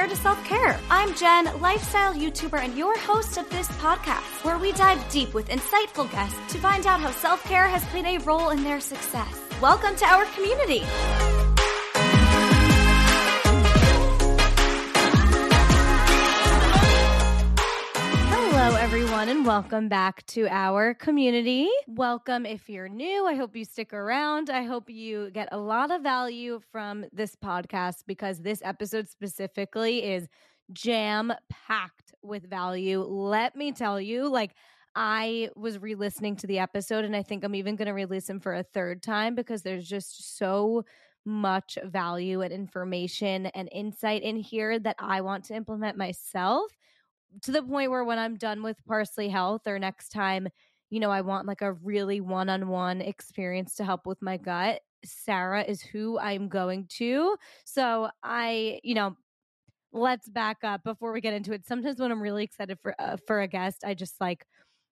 care to self care. I'm Jen, lifestyle YouTuber and your host of this podcast, where we dive deep with insightful guests to find out how self care has played a role in their success. Welcome to our community. Hello, everyone, and welcome back to our community. Welcome if you're new. I hope you stick around. I hope you get a lot of value from this podcast because this episode specifically is jam packed with value. Let me tell you, like, I was re listening to the episode, and I think I'm even going to re listen for a third time because there's just so much value and information and insight in here that I want to implement myself to the point where when I'm done with Parsley Health or next time, you know, I want like a really one on one experience to help with my gut. Sarah is who I'm going to. So I, you know, let's back up before we get into it. Sometimes when I'm really excited for uh, for a guest, I just like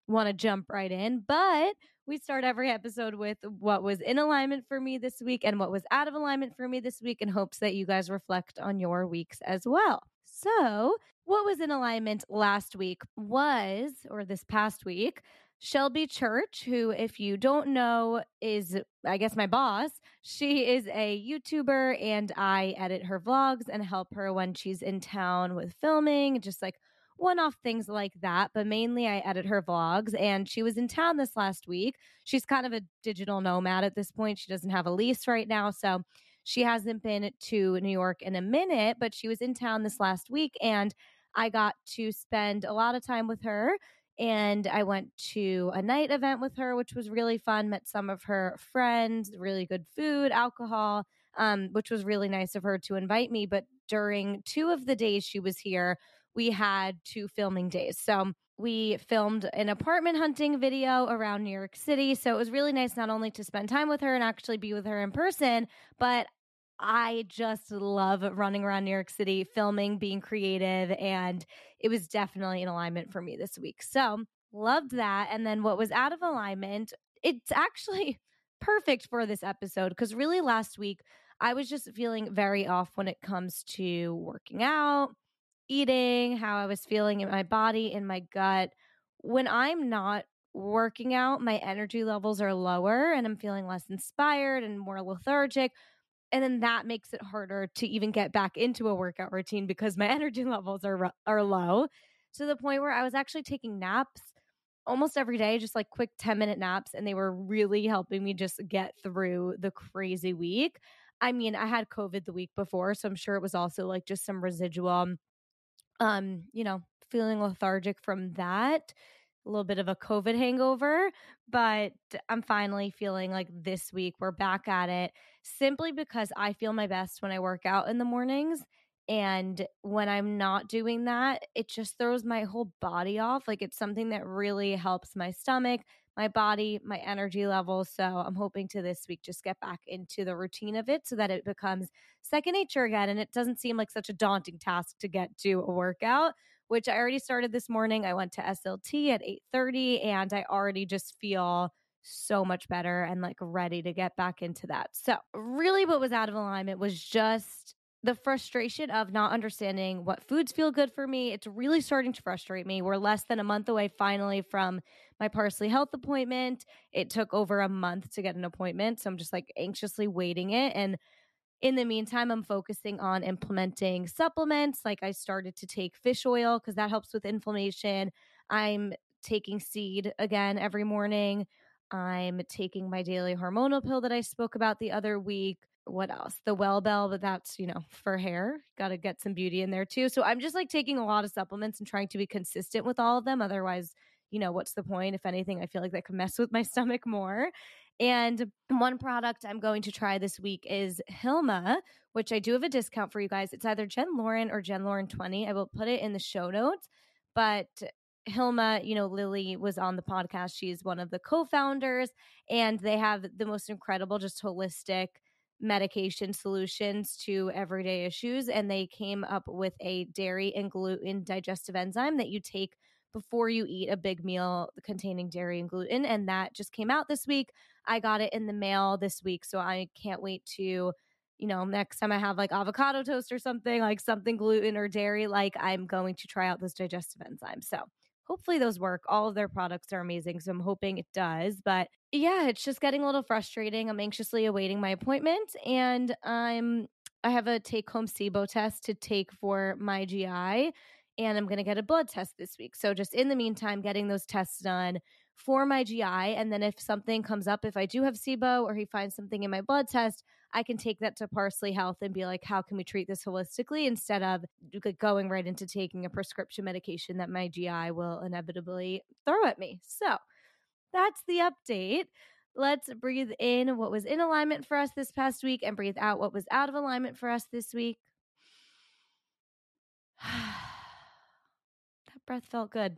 want to jump right in. But we start every episode with what was in alignment for me this week and what was out of alignment for me this week in hopes that you guys reflect on your weeks as well. So, what was in alignment last week was, or this past week, Shelby Church, who, if you don't know, is, I guess, my boss. She is a YouTuber and I edit her vlogs and help her when she's in town with filming, just like one off things like that. But mainly, I edit her vlogs. And she was in town this last week. She's kind of a digital nomad at this point. She doesn't have a lease right now. So she hasn't been to New York in a minute, but she was in town this last week. And I got to spend a lot of time with her. And I went to a night event with her, which was really fun. Met some of her friends, really good food, alcohol, um, which was really nice of her to invite me. But during two of the days she was here, we had two filming days. So we filmed an apartment hunting video around New York City. So it was really nice not only to spend time with her and actually be with her in person, but I just love running around New York City, filming, being creative, and it was definitely in alignment for me this week. So, loved that. And then what was out of alignment, it's actually perfect for this episode because really last week I was just feeling very off when it comes to working out, eating, how I was feeling in my body, in my gut. When I'm not working out, my energy levels are lower and I'm feeling less inspired and more lethargic and then that makes it harder to even get back into a workout routine because my energy levels are are low to the point where I was actually taking naps almost every day just like quick 10 minute naps and they were really helping me just get through the crazy week. I mean, I had COVID the week before, so I'm sure it was also like just some residual um, you know, feeling lethargic from that a little bit of a COVID hangover, but I'm finally feeling like this week we're back at it simply because I feel my best when I work out in the mornings. And when I'm not doing that, it just throws my whole body off. Like it's something that really helps my stomach, my body, my energy levels. So I'm hoping to this week just get back into the routine of it so that it becomes second nature again. And it doesn't seem like such a daunting task to get to a workout which I already started this morning. I went to SLT at 8:30 and I already just feel so much better and like ready to get back into that. So, really what was out of alignment was just the frustration of not understanding what foods feel good for me. It's really starting to frustrate me. We're less than a month away finally from my Parsley Health appointment. It took over a month to get an appointment, so I'm just like anxiously waiting it and in the meantime, I'm focusing on implementing supplements. Like I started to take fish oil because that helps with inflammation. I'm taking seed again every morning. I'm taking my daily hormonal pill that I spoke about the other week. What else? The Wellbel, but that's, you know, for hair. Got to get some beauty in there too. So I'm just like taking a lot of supplements and trying to be consistent with all of them. Otherwise, you know, what's the point? If anything, I feel like that could mess with my stomach more. And one product I'm going to try this week is Hilma, which I do have a discount for you guys. It's either Jen Lauren or Jen Lauren 20. I will put it in the show notes. But Hilma, you know, Lily was on the podcast. She's one of the co founders, and they have the most incredible, just holistic medication solutions to everyday issues. And they came up with a dairy and gluten digestive enzyme that you take before you eat a big meal containing dairy and gluten. And that just came out this week. I got it in the mail this week. So I can't wait to you know, next time I have like avocado toast or something, like something gluten or dairy, like I'm going to try out those digestive enzymes. So hopefully those work. All of their products are amazing. So I'm hoping it does. But yeah, it's just getting a little frustrating. I'm anxiously awaiting my appointment and I'm I have a take home SIBO test to take for my GI and I'm going to get a blood test this week. So just in the meantime, getting those tests done for my GI. And then if something comes up, if I do have SIBO or he finds something in my blood test, I can take that to Parsley Health and be like, how can we treat this holistically instead of going right into taking a prescription medication that my GI will inevitably throw at me. So that's the update. Let's breathe in what was in alignment for us this past week and breathe out what was out of alignment for us this week. that breath felt good.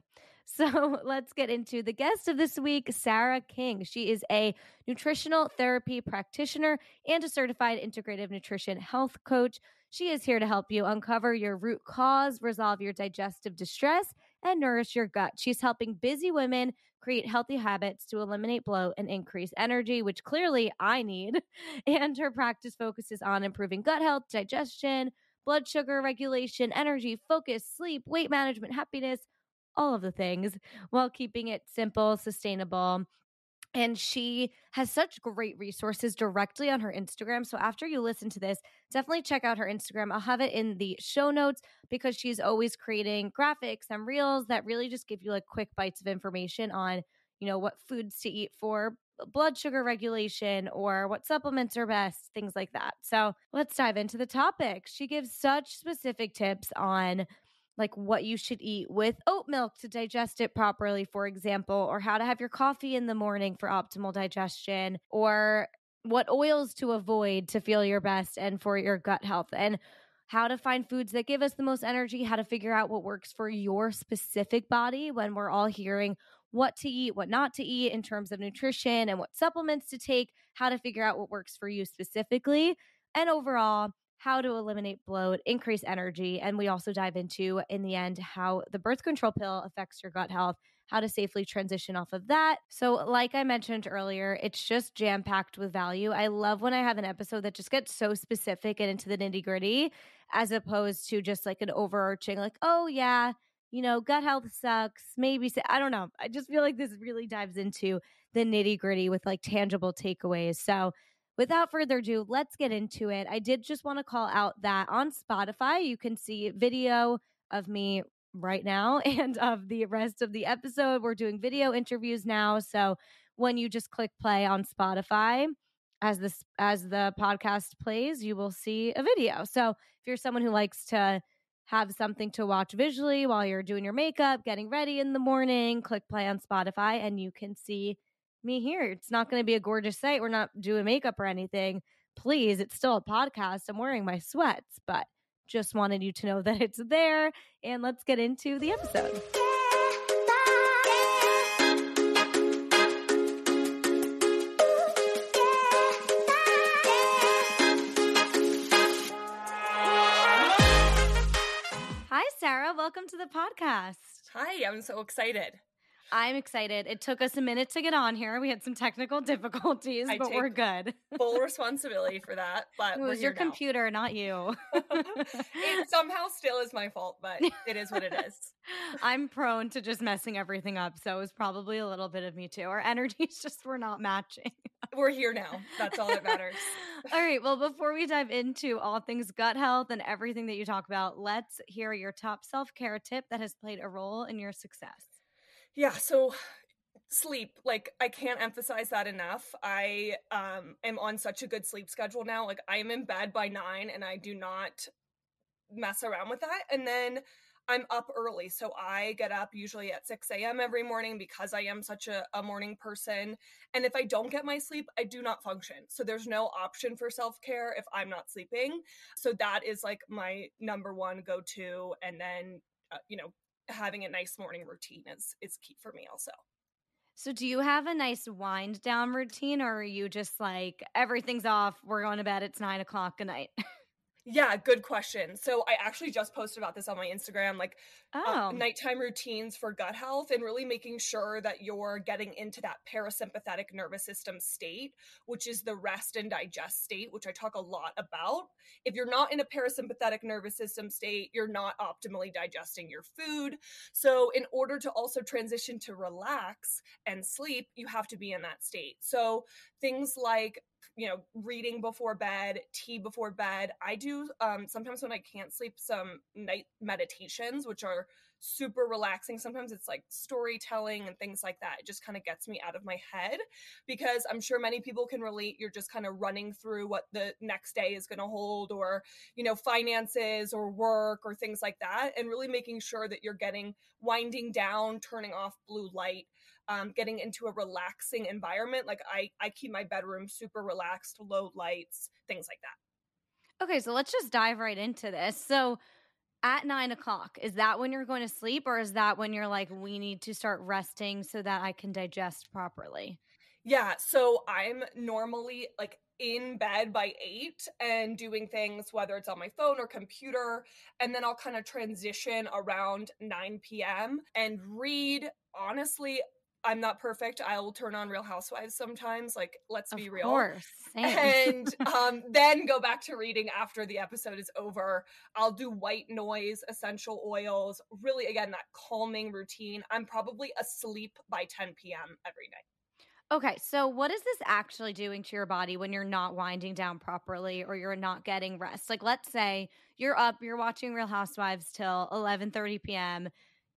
So let's get into the guest of this week, Sarah King. She is a nutritional therapy practitioner and a certified integrative nutrition health coach. She is here to help you uncover your root cause, resolve your digestive distress, and nourish your gut. She's helping busy women create healthy habits to eliminate bloat and increase energy, which clearly I need. And her practice focuses on improving gut health, digestion, blood sugar regulation, energy, focus, sleep, weight management, happiness all of the things while keeping it simple, sustainable. And she has such great resources directly on her Instagram. So after you listen to this, definitely check out her Instagram. I'll have it in the show notes because she's always creating graphics and reels that really just give you like quick bites of information on, you know, what foods to eat for blood sugar regulation or what supplements are best, things like that. So let's dive into the topic. She gives such specific tips on like what you should eat with oat milk to digest it properly, for example, or how to have your coffee in the morning for optimal digestion, or what oils to avoid to feel your best and for your gut health, and how to find foods that give us the most energy, how to figure out what works for your specific body when we're all hearing what to eat, what not to eat in terms of nutrition, and what supplements to take, how to figure out what works for you specifically. And overall, how to eliminate bloat, increase energy. And we also dive into, in the end, how the birth control pill affects your gut health, how to safely transition off of that. So, like I mentioned earlier, it's just jam packed with value. I love when I have an episode that just gets so specific and into the nitty gritty, as opposed to just like an overarching, like, oh, yeah, you know, gut health sucks. Maybe, I don't know. I just feel like this really dives into the nitty gritty with like tangible takeaways. So, without further ado, let's get into it. I did just want to call out that on Spotify, you can see video of me right now and of the rest of the episode. We're doing video interviews now. So when you just click play on Spotify, as this as the podcast plays, you will see a video. So if you're someone who likes to have something to watch visually while you're doing your makeup, getting ready in the morning, click play on Spotify and you can see me here. It's not going to be a gorgeous sight. We're not doing makeup or anything. Please, it's still a podcast. I'm wearing my sweats, but just wanted you to know that it's there. And let's get into the episode. Hi, Sarah. Welcome to the podcast. Hi, I'm so excited. I'm excited. It took us a minute to get on here. We had some technical difficulties, I but we're good. full responsibility for that. But it was your computer, not you. it somehow still is my fault, but it is what it is. I'm prone to just messing everything up, so it was probably a little bit of me too. Our energies just were not matching. we're here now. That's all that matters. all right. Well, before we dive into all things gut health and everything that you talk about, let's hear your top self care tip that has played a role in your success. Yeah, so sleep like i can't emphasize that enough i um am on such a good sleep schedule now like i am in bed by nine and i do not mess around with that and then i'm up early so i get up usually at 6 a.m every morning because i am such a, a morning person and if i don't get my sleep i do not function so there's no option for self-care if i'm not sleeping so that is like my number one go-to and then uh, you know having a nice morning routine is is key for me also. So do you have a nice wind down routine or are you just like everything's off, we're going to bed, it's nine o'clock at night? Yeah, good question. So I actually just posted about this on my Instagram, like um, Oh, nighttime routines for gut health and really making sure that you're getting into that parasympathetic nervous system state, which is the rest and digest state, which I talk a lot about. If you're not in a parasympathetic nervous system state, you're not optimally digesting your food. So, in order to also transition to relax and sleep, you have to be in that state. So, things like you know reading before bed tea before bed i do um sometimes when i can't sleep some night meditations which are super relaxing sometimes it's like storytelling and things like that it just kind of gets me out of my head because i'm sure many people can relate you're just kind of running through what the next day is going to hold or you know finances or work or things like that and really making sure that you're getting winding down turning off blue light um, getting into a relaxing environment. Like I, I keep my bedroom super relaxed, low lights, things like that. okay. So let's just dive right into this. So at nine o'clock, is that when you're going to sleep, or is that when you're like, we need to start resting so that I can digest properly? Yeah. So I'm normally like in bed by eight and doing things, whether it's on my phone or computer. And then I'll kind of transition around 9 p.m. and read. Honestly, I'm not perfect. I will turn on Real Housewives sometimes. Like, let's Of be real. Of course. And um, then go back to reading after the episode is over. I'll do white noise, essential oils, really, again, that calming routine. I'm probably asleep by 10 p.m. every night. Okay, so what is this actually doing to your body when you're not winding down properly or you're not getting rest? Like let's say you're up, you're watching Real Housewives till 11:30 p.m.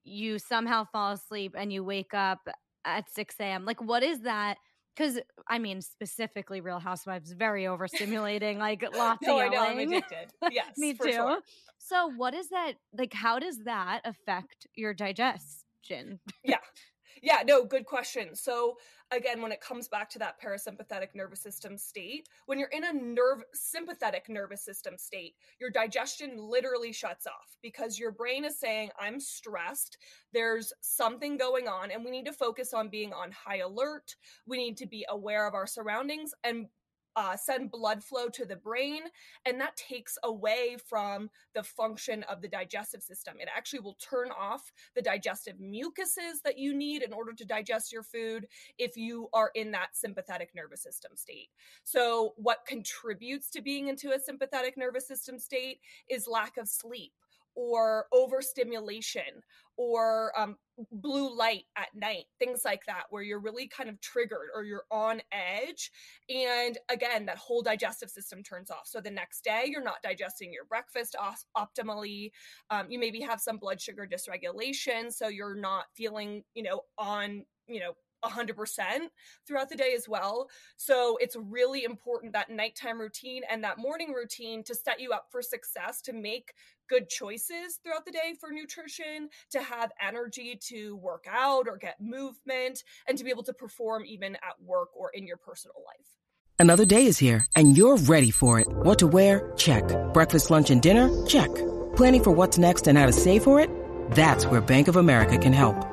You somehow fall asleep and you wake up at 6 a.m. Like what is that? Because I mean, specifically Real Housewives, very overstimulating, like lots No, of I know, I'm yelling. addicted. Yes, Me too. sure. So what is that? Like, how does that affect your digestion? Yeah. Yeah, no, good question. So, again, when it comes back to that parasympathetic nervous system state, when you're in a nerve sympathetic nervous system state, your digestion literally shuts off because your brain is saying, I'm stressed. There's something going on, and we need to focus on being on high alert. We need to be aware of our surroundings and uh, send blood flow to the brain, and that takes away from the function of the digestive system. It actually will turn off the digestive mucuses that you need in order to digest your food if you are in that sympathetic nervous system state. So, what contributes to being into a sympathetic nervous system state is lack of sleep or overstimulation or um, blue light at night, things like that, where you're really kind of triggered or you're on edge. And again, that whole digestive system turns off. So the next day, you're not digesting your breakfast optimally. Um, you maybe have some blood sugar dysregulation. So you're not feeling, you know, on, you know, 100% throughout the day as well. So it's really important that nighttime routine and that morning routine to set you up for success, to make good choices throughout the day for nutrition, to have energy to work out or get movement, and to be able to perform even at work or in your personal life. Another day is here, and you're ready for it. What to wear? Check. Breakfast, lunch, and dinner? Check. Planning for what's next and how to save for it? That's where Bank of America can help.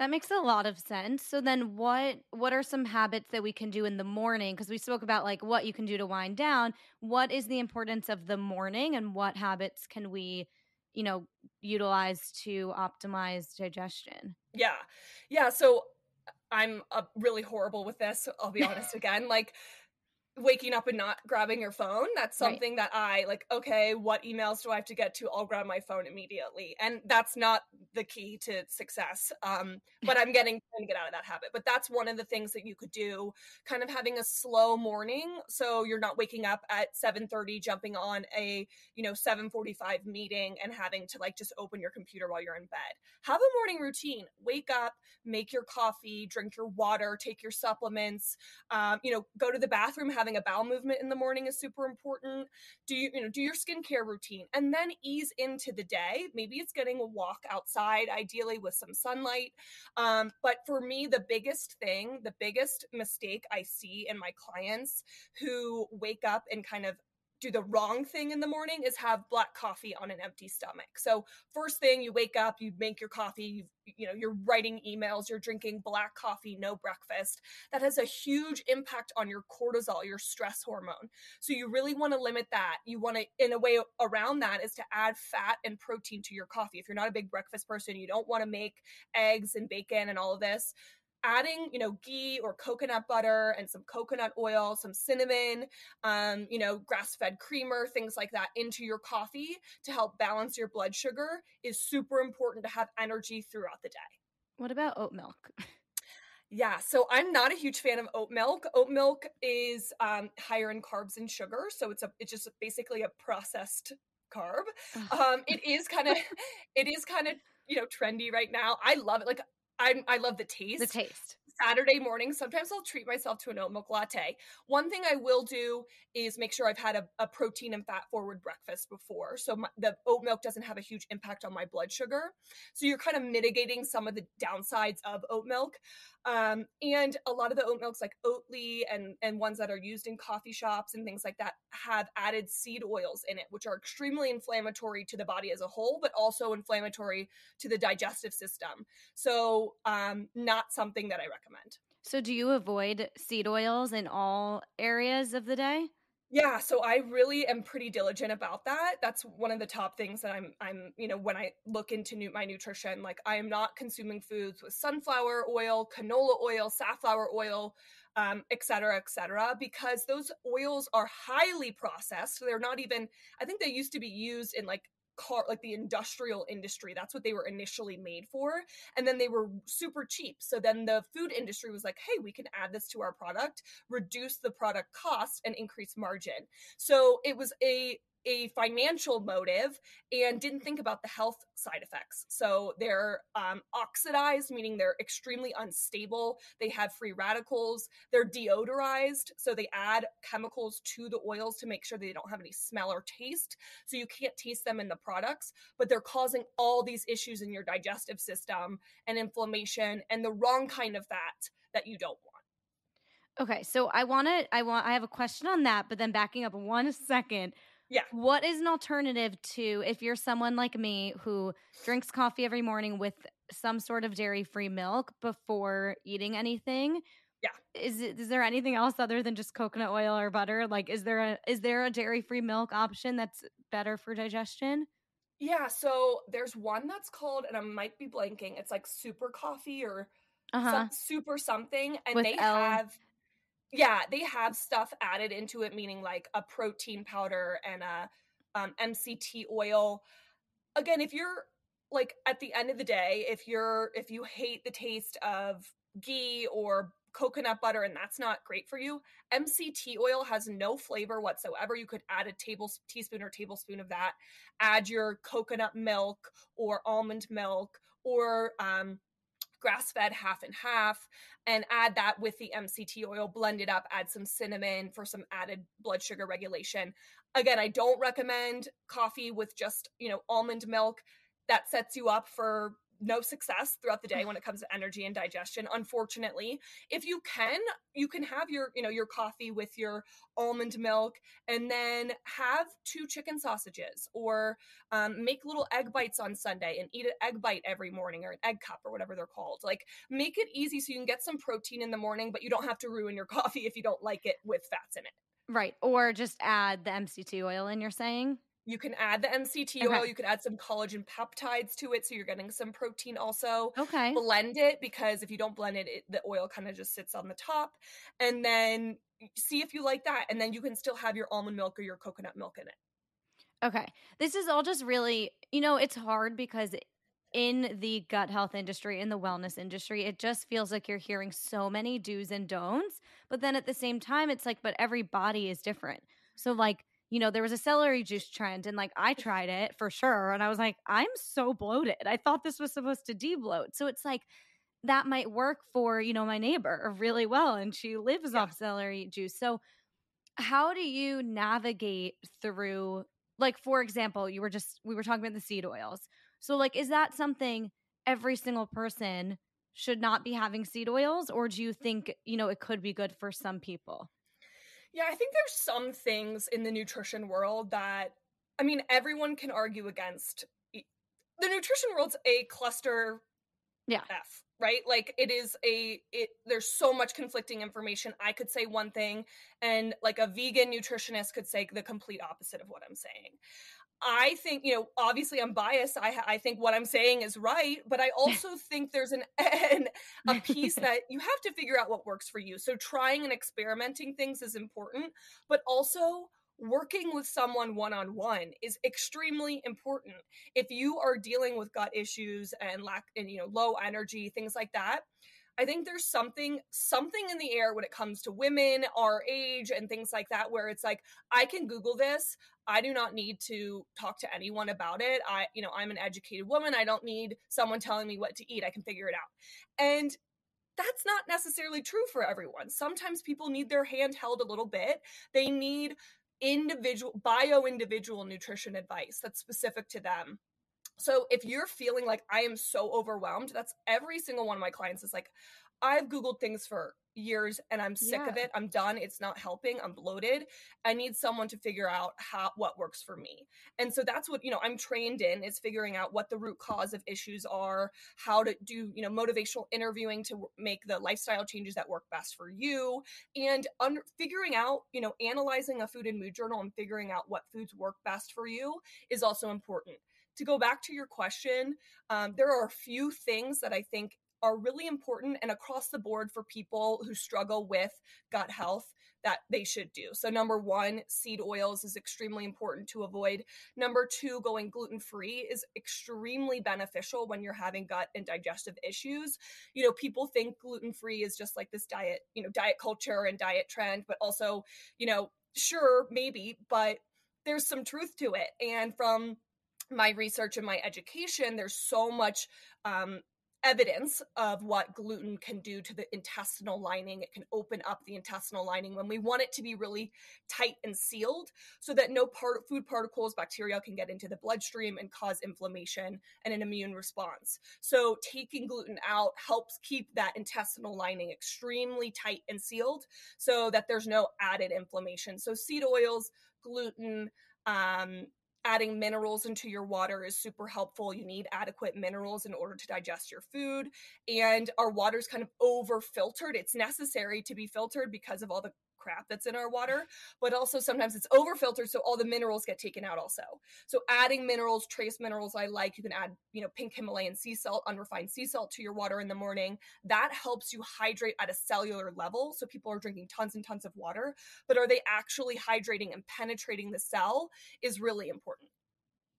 That makes a lot of sense. So then what what are some habits that we can do in the morning because we spoke about like what you can do to wind down. What is the importance of the morning and what habits can we, you know, utilize to optimize digestion? Yeah. Yeah. So I'm uh, really horrible with this. I'll be honest again. Like, waking up and not grabbing your phone that's Right. something that i like okay what emails do i have to get to? I'll grab my phone immediately. And that's not the key to success um but i'm getting trying to get out of that habit. But that's one of the things that you could do kind of having a slow morning. So you're not waking up at 7:30 jumping on a you know 7:45 meeting and having to like just open your computer while you're in bed. Have a morning routine. Wake up make your coffee drink your water take your supplements um, you know go to the bathroom having a bowel movement in the morning is super important do you you know do your skincare routine and then ease into the day maybe it's getting a walk outside outside, ideally with some sunlight. Um, but for me, the biggest thing, the biggest mistake I see in my clients who wake up and kind of do the wrong thing in the morning is have black coffee on an empty stomach. So first thing you wake up, you make your coffee, you you know, you're writing emails, you're drinking black coffee, no breakfast. That has a huge impact on your cortisol, your stress hormone. So you really want to limit that. You want to in a way around that is to add fat and protein to your coffee. If you're not a big breakfast person, you don't want to make eggs and bacon and all of this, adding you know ghee or coconut butter and some coconut oil some cinnamon um, you know grass-fed creamer things like that into your coffee to help balance your blood sugar is super important to have energy throughout the day. What about oat milk? Yeah so i'm not a huge fan of oat milk. Oat milk is um, higher in carbs and sugar so it's a it's just basically a processed carb. Um, it is kind of it is kind of you know trendy right now. I love it like I I love the taste. The taste. Saturday morning, sometimes I'll treat myself to an oat milk latte. One thing I will do is make sure I've had a, a protein and fat forward breakfast before. So my, the oat milk doesn't have a huge impact on my blood sugar. So you're kind of mitigating some of the downsides of oat milk. Um, and a lot of the oat milks, like Oatly and, and ones that are used in coffee shops and things like that, have added seed oils in it, which are extremely inflammatory to the body as a whole, but also inflammatory to the digestive system. So, um, not something that I recommend. So, do you avoid seed oils in all areas of the day? Yeah, so I really am pretty diligent about that. That's one of the top things that I'm I'm, you know, when I look into new, my nutrition, like I am not consuming foods with sunflower oil, canola oil, safflower oil, um, et cetera, et cetera, because those oils are highly processed. They're not even, I think they used to be used in like car like the industrial industry that's what they were initially made for and then they were super cheap. So then the food industry was like hey we can add this to our product reduce the product cost and increase margin. So it was a a financial motive and didn't think about the health side effects. So they're um, oxidized, meaning they're extremely unstable. They have free radicals. They're deodorized, so they add chemicals to the oils to make sure they don't have any smell or taste. So you can't taste them in the products, but they're causing all these issues in your digestive system and inflammation and the wrong kind of fat that you don't want. Okay, so I want to I want I have a question on that, but then backing up one second. Yeah. What is an alternative to if you're someone like me who drinks coffee every morning with some sort of dairy free milk before eating anything? Yeah. Is it, is there anything else other than just coconut oil or butter? Like is there a is there a dairy free milk option that's better for digestion? Yeah, so there's one that's called and I might be blanking. It's like super coffee or uh-huh. some, super something and with they L- have yeah, they have stuff added into it, meaning like a protein powder and a um, MCT oil. Again, if you're like at the end of the day, if you're if you hate the taste of ghee or coconut butter and that's not great for you, MCT oil has no flavor whatsoever. You could add a table teaspoon or tablespoon of that. Add your coconut milk or almond milk or um, grass fed half and half, and add that with the MCT oil, blend it up, add some cinnamon for some added blood sugar regulation. Again, I don't recommend coffee with just, you know, almond milk. That sets you up for no success throughout the day when it comes to energy and digestion unfortunately. If you can you can have your you know your coffee with your almond milk and then have two chicken sausages or um, make little egg bites on sunday and eat an egg bite every morning or an egg cup or whatever they're called. Like make it easy so you can get some protein in the morning but you don't have to ruin your coffee if you don't like it with fats in it. Right or just add the mct oil in you're saying you can add the MCT okay. oil. You can add some collagen peptides to it, so you're getting some protein also. Okay. Blend it because if you don't blend it, it the oil kind of just sits on the top, and then see if you like that, and then you can still have your almond milk or your coconut milk in it. Okay, this is all just really, you know, it's hard because in the gut health industry, in the wellness industry, it just feels like you're hearing so many do's and don'ts. But then at the same time, it's like, but every body is different. So, like, you know, there was a celery juice trend and like I tried it for sure. And I was like, I'm so bloated. I thought this was supposed to debloat. So it's like, that might work for, you know, my neighbor really well. And she lives yeah. off celery juice. So how do you navigate through like for example, you were just we were talking about the seed oils. So like is that something every single person should not be having seed oils or do you think, you know, it could be good for some people? Yeah, I think there's some things in the nutrition world that I mean, everyone can argue against the nutrition world's a cluster yeah. F, right? Like it is a it there's so much conflicting information. I could say one thing and like a vegan nutritionist could say the complete opposite of what I'm saying. I think, you know, obviously I'm biased. I I think what I'm saying is right, but I also think there's an, an a piece that you have to figure out what works for you. So trying and experimenting things is important, but also working with someone one on one is extremely important. If you are dealing with gut issues and lack and you know low energy, things like that, I think there's something something in the air when it comes to women our age and things like that where it's like I can google this. I do not need to talk to anyone about it. I you know, I'm an educated woman. I don't need someone telling me what to eat. I can figure it out. And that's not necessarily true for everyone. Sometimes people need their hand held a little bit. They need individual bio individual nutrition advice that's specific to them so if you're feeling like i am so overwhelmed that's every single one of my clients is like i've googled things for years and I'm sick yeah. of it. I'm done. It's not helping. I'm bloated. I need someone to figure out how what works for me. And so that's what, you know, I'm trained in is figuring out what the root cause of issues are, how to do, you know, motivational interviewing to make the lifestyle changes that work best for you and under, figuring out, you know, analyzing a food and mood journal and figuring out what foods work best for you is also important to go back to your question, um, there are a few things that I think are really important and across the board for people who struggle with gut health that they should do. So, number one, seed oils is extremely important to avoid. Number two, going gluten free is extremely beneficial when you're having gut and digestive issues. You know, people think gluten free is just like this diet, you know, diet culture and diet trend, but also, you know, sure, maybe, but there's some truth to it. And from my research and my education, there's so much um, evidence of what gluten can do to the intestinal lining. It can open up the intestinal lining when we want it to be really tight and sealed so that no part food particles, bacteria can get into the bloodstream and cause inflammation and an immune response. So taking gluten out helps keep that intestinal lining extremely tight and sealed so that there's no added inflammation. So seed oils, gluten, um, adding minerals into your water is super helpful. You need adequate minerals in order to digest your food. And our water's kind of over filtered. It's necessary to be filtered because of all the crap that's in our water, but also sometimes it's over filtered, so all the minerals get taken out also. So adding minerals, trace minerals I like, you can add, you know, pink Himalayan sea salt, unrefined sea salt to your water in the morning. That helps you hydrate at a cellular level. So people are drinking tons and tons of water, but are they actually hydrating and penetrating the cell is really important.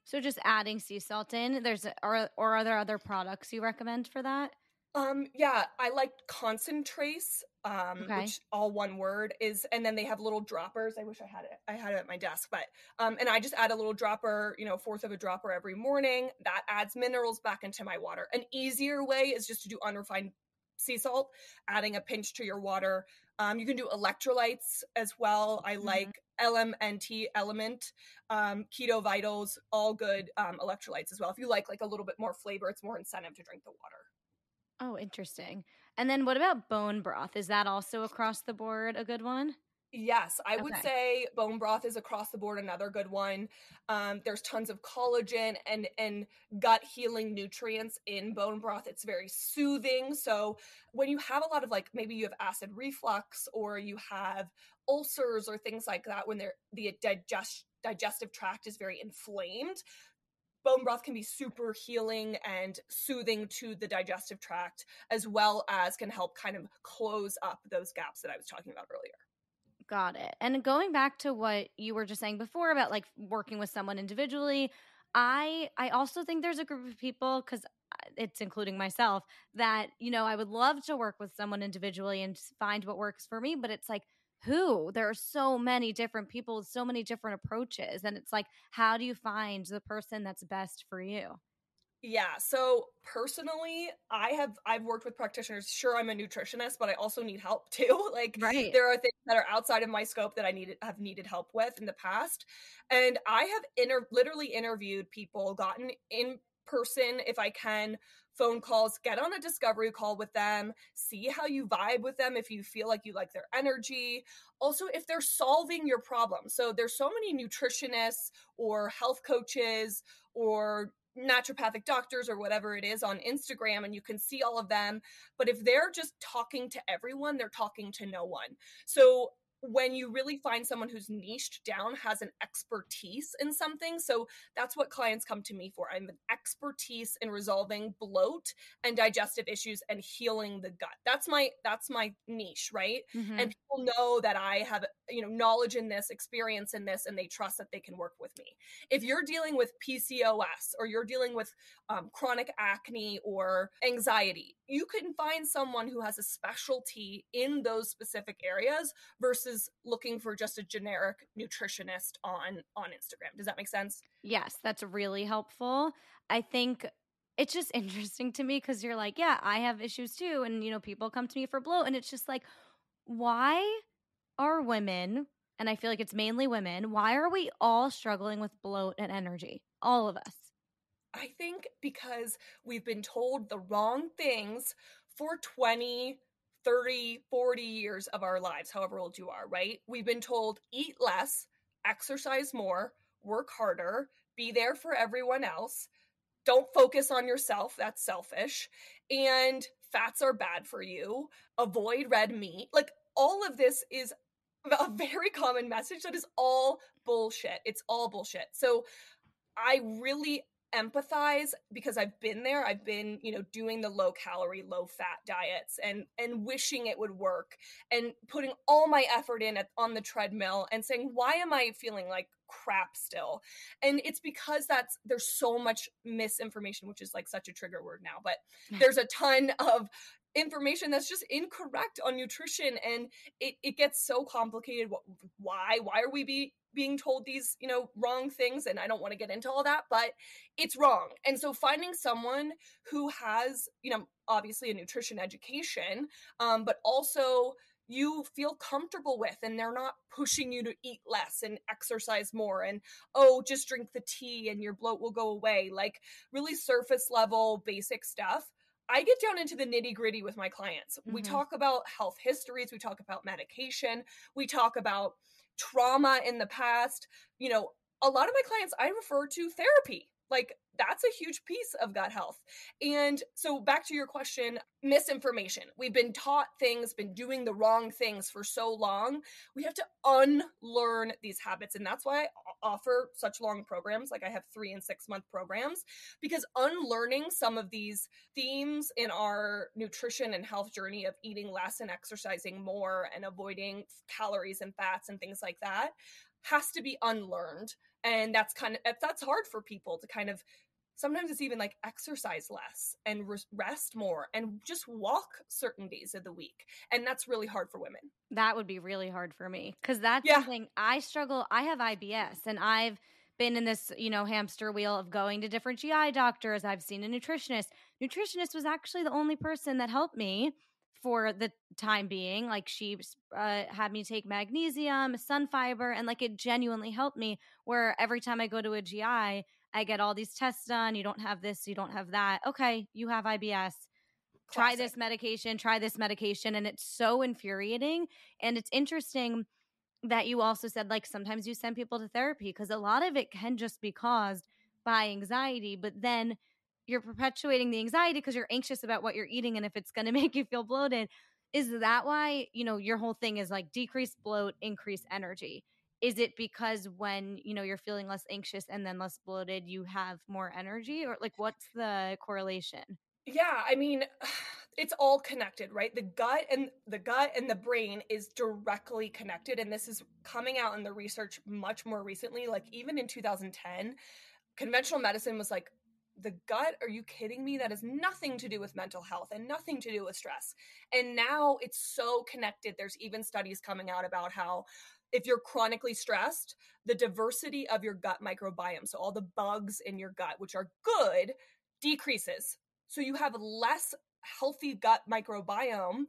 So just adding sea salt in, there's or or are there other products you recommend for that? Um, yeah, I like concentrace, um, okay. which all one word is, and then they have little droppers. I wish I had it. I had it at my desk, but um, and I just add a little dropper, you know, fourth of a dropper every morning. That adds minerals back into my water. An easier way is just to do unrefined sea salt, adding a pinch to your water. Um, you can do electrolytes as well. I mm-hmm. like LMNT element, um, keto vitals, all good um, electrolytes as well. If you like like a little bit more flavor, it's more incentive to drink the water. Oh, interesting. And then what about bone broth? Is that also across the board a good one? Yes, I okay. would say bone broth is across the board another good one. Um, there's tons of collagen and and gut healing nutrients in bone broth. It's very soothing. So when you have a lot of like maybe you have acid reflux or you have ulcers or things like that, when they're the digest digestive tract is very inflamed, bone broth can be super healing and soothing to the digestive tract, as well as can help kind of close up those gaps that I was talking about earlier. Got it. And going back to what you were just saying before about like working with someone individually, I I also think there's a group of people cuz uh, it's including myself that you know I would love to work with someone individually and find what works for me, but it's like who there are so many different people with so many different approaches and it's like how do you find the person that's best for you Yeah. So personally, I have I've worked with practitioners. Sure, I'm a nutritionist, but I also need help too. Like Right. there are things that are outside of my scope that I needed have needed help with in the past. And I have inter literally interviewed people, gotten in person if I can, phone calls, get on a discovery call with them, see how you vibe with them if you feel like you like their energy. Also, if they're solving your problem. So there's so many nutritionists or health coaches or naturopathic doctors or whatever it is on Instagram and you can see all of them. But if they're just talking to everyone, they're talking to no one. So when you really find someone who's niched down, has an expertise in something. So that's what clients come to me for. I'm an expertise in resolving bloat and digestive issues and healing the gut. That's my that's my niche, right? Mhm. And people know that I have, you know, knowledge in this, experience in this, and they trust that they can work with me. If you're dealing with PCOS or you're dealing with um, chronic acne or anxiety, you can find someone who has a specialty in those specific areas versus looking for just a generic nutritionist on on Instagram. Does that make sense? Yes, that's really helpful. I think it's just interesting to me because you're like, yeah, I have issues too. And, you know, people come to me for bloat. And it's just like, why are women, and I feel like it's mainly women, why are we all struggling with bloat and energy? All of us. I think because we've been told the wrong things for 20, 30, 40 years of our lives, however old you are, right? We've been told eat less, exercise more, work harder, be there for everyone else, don't focus on yourself, that's selfish, and fats are bad for you, avoid red meat. Like all of this is a very common message that is all bullshit. It's all bullshit. So I really empathize because I've been there. I've been, you know, doing the low calorie, low fat diets and and wishing it would work and putting all my effort in at, on the treadmill and saying, "Why am I feeling like crap still?" And it's because that's there's so much misinformation, which is like such a trigger word now, but there's a ton of information that's just incorrect on nutrition and it, it gets so complicated why why are we be being told these you know wrong things and i don't want to get into all that but it's wrong and so finding someone who has you know obviously a nutrition education um, but also you feel comfortable with and they're not pushing you to eat less and exercise more and oh just drink the tea and your bloat will go away like really surface level basic stuff I get down into the nitty gritty with my clients. We Mhm. talk about health histories, we talk about medication, we talk about trauma in the past. You know, a lot of my clients I refer to therapy. Like, that's a huge piece of gut health. And so, back to your question misinformation. We've been taught things, been doing the wrong things for so long. We have to unlearn these habits. And that's why I offer such long programs. Like, I have three and six month programs because unlearning some of these themes in our nutrition and health journey of eating less and exercising more and avoiding calories and fats and things like that has to be unlearned and that's kind of that's hard for people to kind of sometimes it's even like exercise less and rest more and just walk certain days of the week and that's really hard for women That would be really hard for me because that's Yeah. something I struggle. I have IBS and I've been in this, you know, hamster wheel of going to different GI doctors. I've seen a nutritionist. Nutritionist was actually the only person that helped me for the time being. Like she uh, had me take magnesium, sun fiber, and like it genuinely helped me. Where every time I go to a GI, I get all these tests done. You don't have this, you don't have that. Okay, you have IBS try this medication, try this medication. And it's so infuriating. And it's interesting that you also said, like, sometimes you send people to therapy because a lot of it can just be caused by anxiety, but then you're perpetuating the anxiety because you're anxious about what you're eating and if it's going to make you feel bloated. Is that why, you know, your whole thing is like decrease bloat, increase energy? Is it because when, you know, you're feeling less anxious and then less bloated, you have more energy? Or like, what's the correlation? Yeah, I mean, it's all connected, right? The gut and the gut and the brain is directly connected and this is coming out in the research much more recently, like even in 2010, conventional medicine was like the gut, are you kidding me? That has nothing to do with mental health and nothing to do with stress. And now it's so connected. There's even studies coming out about how if you're chronically stressed, the diversity of your gut microbiome, so all the bugs in your gut, which are good, decreases. So you have less healthy gut microbiome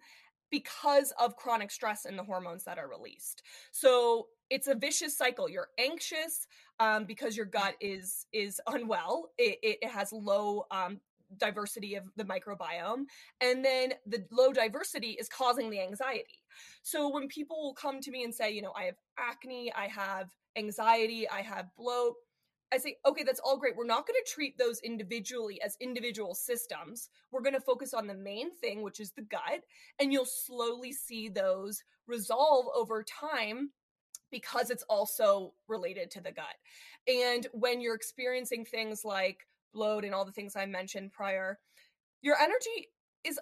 because of chronic stress and the hormones that are released. So it's a vicious cycle. You're anxious um, because your gut is is unwell. It, it has low um, diversity of the microbiome, and then the low diversity is causing the anxiety. So when people will come to me and say, you know, I have acne, I have anxiety, I have bloat, I say, okay, that's all great. We're not going to treat those individually as individual systems. We're going to focus on the main thing, which is the gut, and you'll slowly see those resolve over time because it's also related to the gut. And when you're experiencing things like bloat and all the things I mentioned prior, your energy is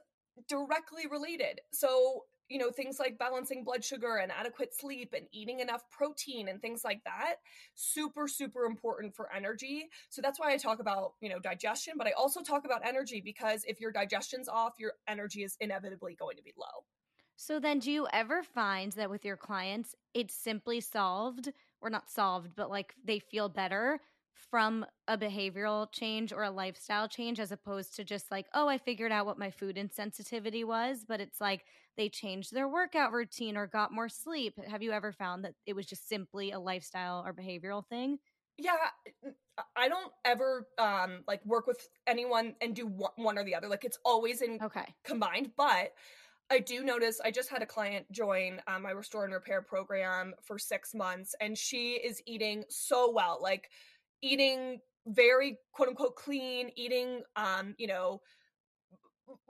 directly related. So you know things like balancing blood sugar and adequate sleep and eating enough protein and things like that super super important for energy. So that's why i talk about you know digestion but i also talk about energy because if your digestion's off your energy is inevitably going to be low. So then do you ever find that with your clients it's simply solved or not solved but like they feel better from a behavioral change or a lifestyle change as opposed to just like, oh, I figured out what my food insensitivity was, but it's like they changed their workout routine or got more sleep. Have you ever found that it was just simply a lifestyle or behavioral thing? Yeah, I don't ever um like work with anyone and do one or the other. Like it's always in okay combined, but I do notice I just had a client join um, my restore and repair program for six months, and she is eating so well. Like eating very quote unquote clean, eating um, you know,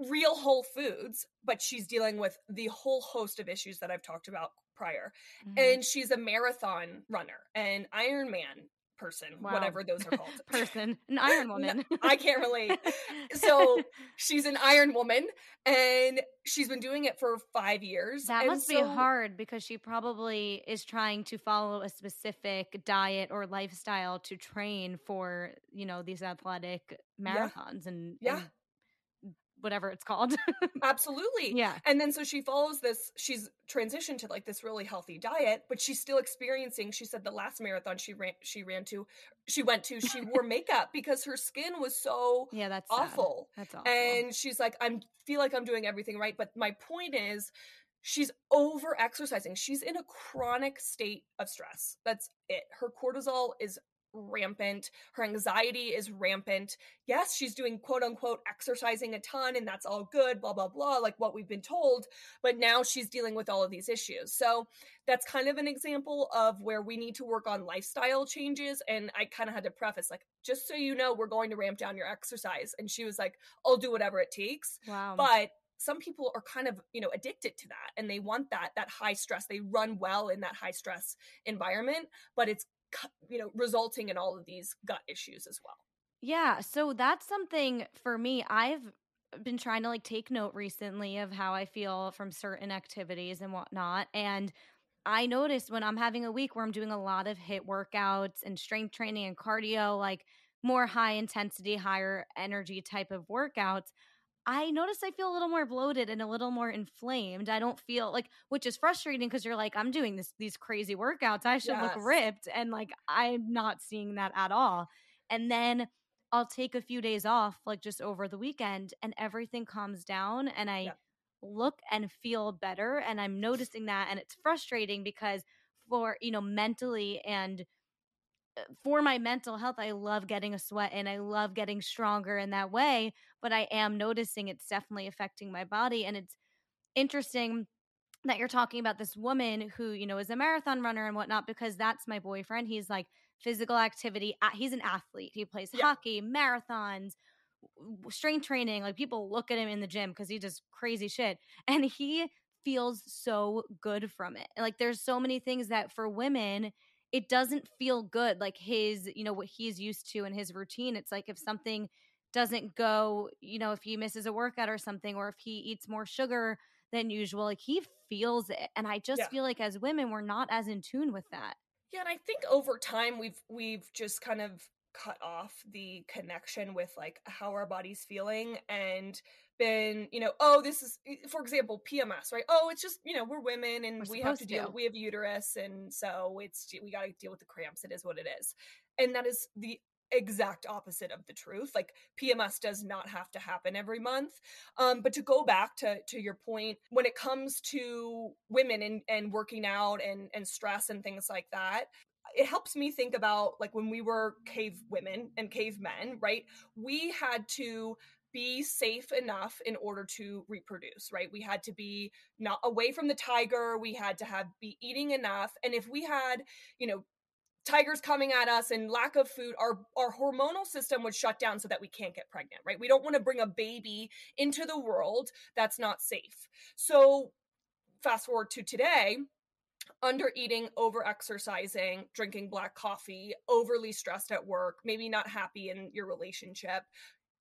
real whole foods, but she's dealing with the whole host of issues that I've talked about prior. Mm-hmm. And she's a marathon runner, an Ironman person, wow. whatever those are called. person, an Iron Woman. I can't relate. So she's an Iron Woman, and she's been doing it for five years. That and must so, be hard because she probably is trying to follow a specific diet or lifestyle to train for you know these athletic marathons yeah. and yeah. And whatever it's called. Absolutely. Yeah. And then so she follows this, she's transitioned to like this really healthy diet, but she's still experiencing, she said the last marathon she ran she ran to, she went to, she wore makeup because her skin was so Yeah, that's awful. Sad. That's awful. And she's like, I'm feel like I'm doing everything right. But my point is she's over exercising. She's in a chronic state of stress. That's it. Her cortisol is rampant. Her anxiety is rampant. Yes, she's doing quote unquote exercising a ton and that's all good, blah, blah, blah, like what we've been told. But now she's dealing with all of these issues. So that's kind of an example of where we need to work on lifestyle changes. And I kind of had to preface, like, just so you know, we're going to ramp down your exercise. And she was like, I'll do whatever it takes. Wow. But some people are kind of you know addicted to that and they want that that high stress they run well in that high stress environment but it's you know resulting in all of these gut issues as well. Yeah so that's something for me i've been trying to like take note recently of how i feel from certain activities and whatnot and i noticed when i'm having a week where i'm doing a lot of HIIT workouts and strength training and cardio like more high intensity higher energy type of workouts I notice I feel a little more bloated and a little more inflamed. I don't feel like, which is frustrating because you're like, I'm doing this these crazy workouts. I should yes. look ripped, and like I'm not seeing that at all. And then I'll take a few days off, like just over the weekend, and everything calms down, and I yeah. look and feel better. And I'm noticing that, and it's frustrating because for you know mentally and for my mental health, I love getting a sweat and I love getting stronger in that way. But I am noticing it's definitely affecting my body. And it's interesting that you're talking about this woman who, you know, is a marathon runner and whatnot, because that's my boyfriend. He's like physical activity, he's an athlete. He plays yeah. hockey, marathons, strength training. Like people look at him in the gym because he does crazy shit. And he feels so good from it. Like there's so many things that for women, it doesn't feel good like his you know what he's used to in his routine it's like if something doesn't go you know if he misses a workout or something or if he eats more sugar than usual like he feels it and i just yeah. feel like as women we're not as in tune with that yeah and i think over time we've we've just kind of cut off the connection with like how our body's feeling and been you know oh this is for example pms right oh it's just you know we're women and we're we have to deal to. we have uterus and so it's we got to deal with the cramps it is what it is and that is the exact opposite of the truth. Like PMS does not have to happen every month. Um, but to go back to to your point, when it comes to women and, and working out and, and stress and things like that, it helps me think about like when we were cave women and cave men, right? We had to be safe enough in order to reproduce right? We had to be not away from the tiger we had to have be eating enough and if we had you know tigers coming at us and lack of food our our hormonal system would shut down so that we can't get pregnant right? We don't want to bring a baby into the world that's not safe. So fast forward to today under eating over exercising drinking black coffee overly stressed at work maybe not happy in your relationship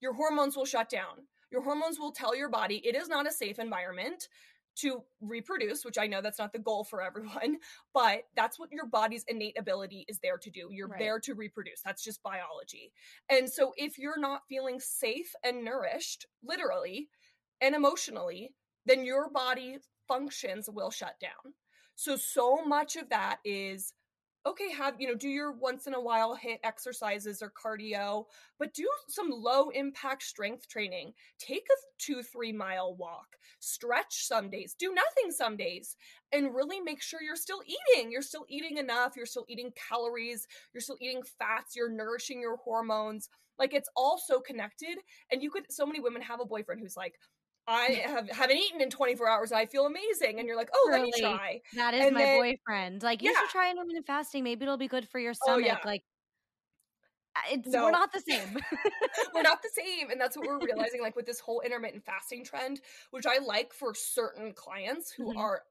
your hormones will shut down your hormones will tell your body it is not a safe environment to reproduce, which I know that's not the goal for everyone, but that's what your body's innate ability is there to do. You're right. there to reproduce. That's just biology. And so if you're not feeling safe and nourished, literally and emotionally, then your body functions will shut down. So, so much of that is okay have you know do your once in a while HIIT exercises or cardio but do some low impact strength training. Take a two three mile walk. Stretch some days. Do nothing some days and really make sure you're still eating. You're still eating enough. You're still eating calories. You're still eating fats. You're nourishing your hormones. Like it's all so connected. And you could so many women have a boyfriend who's like I have haven't eaten in 24 hours. I feel amazing. And you're like, oh, let me try. That is and my then, boyfriend. Like, you yeah. should try intermittent fasting. Maybe it'll be good for your stomach. Oh, yeah. Like, it's no. we're not the same. we're not the same. And that's what we're realizing, like with this whole intermittent fasting trend, which I like for certain clients who mm-hmm. are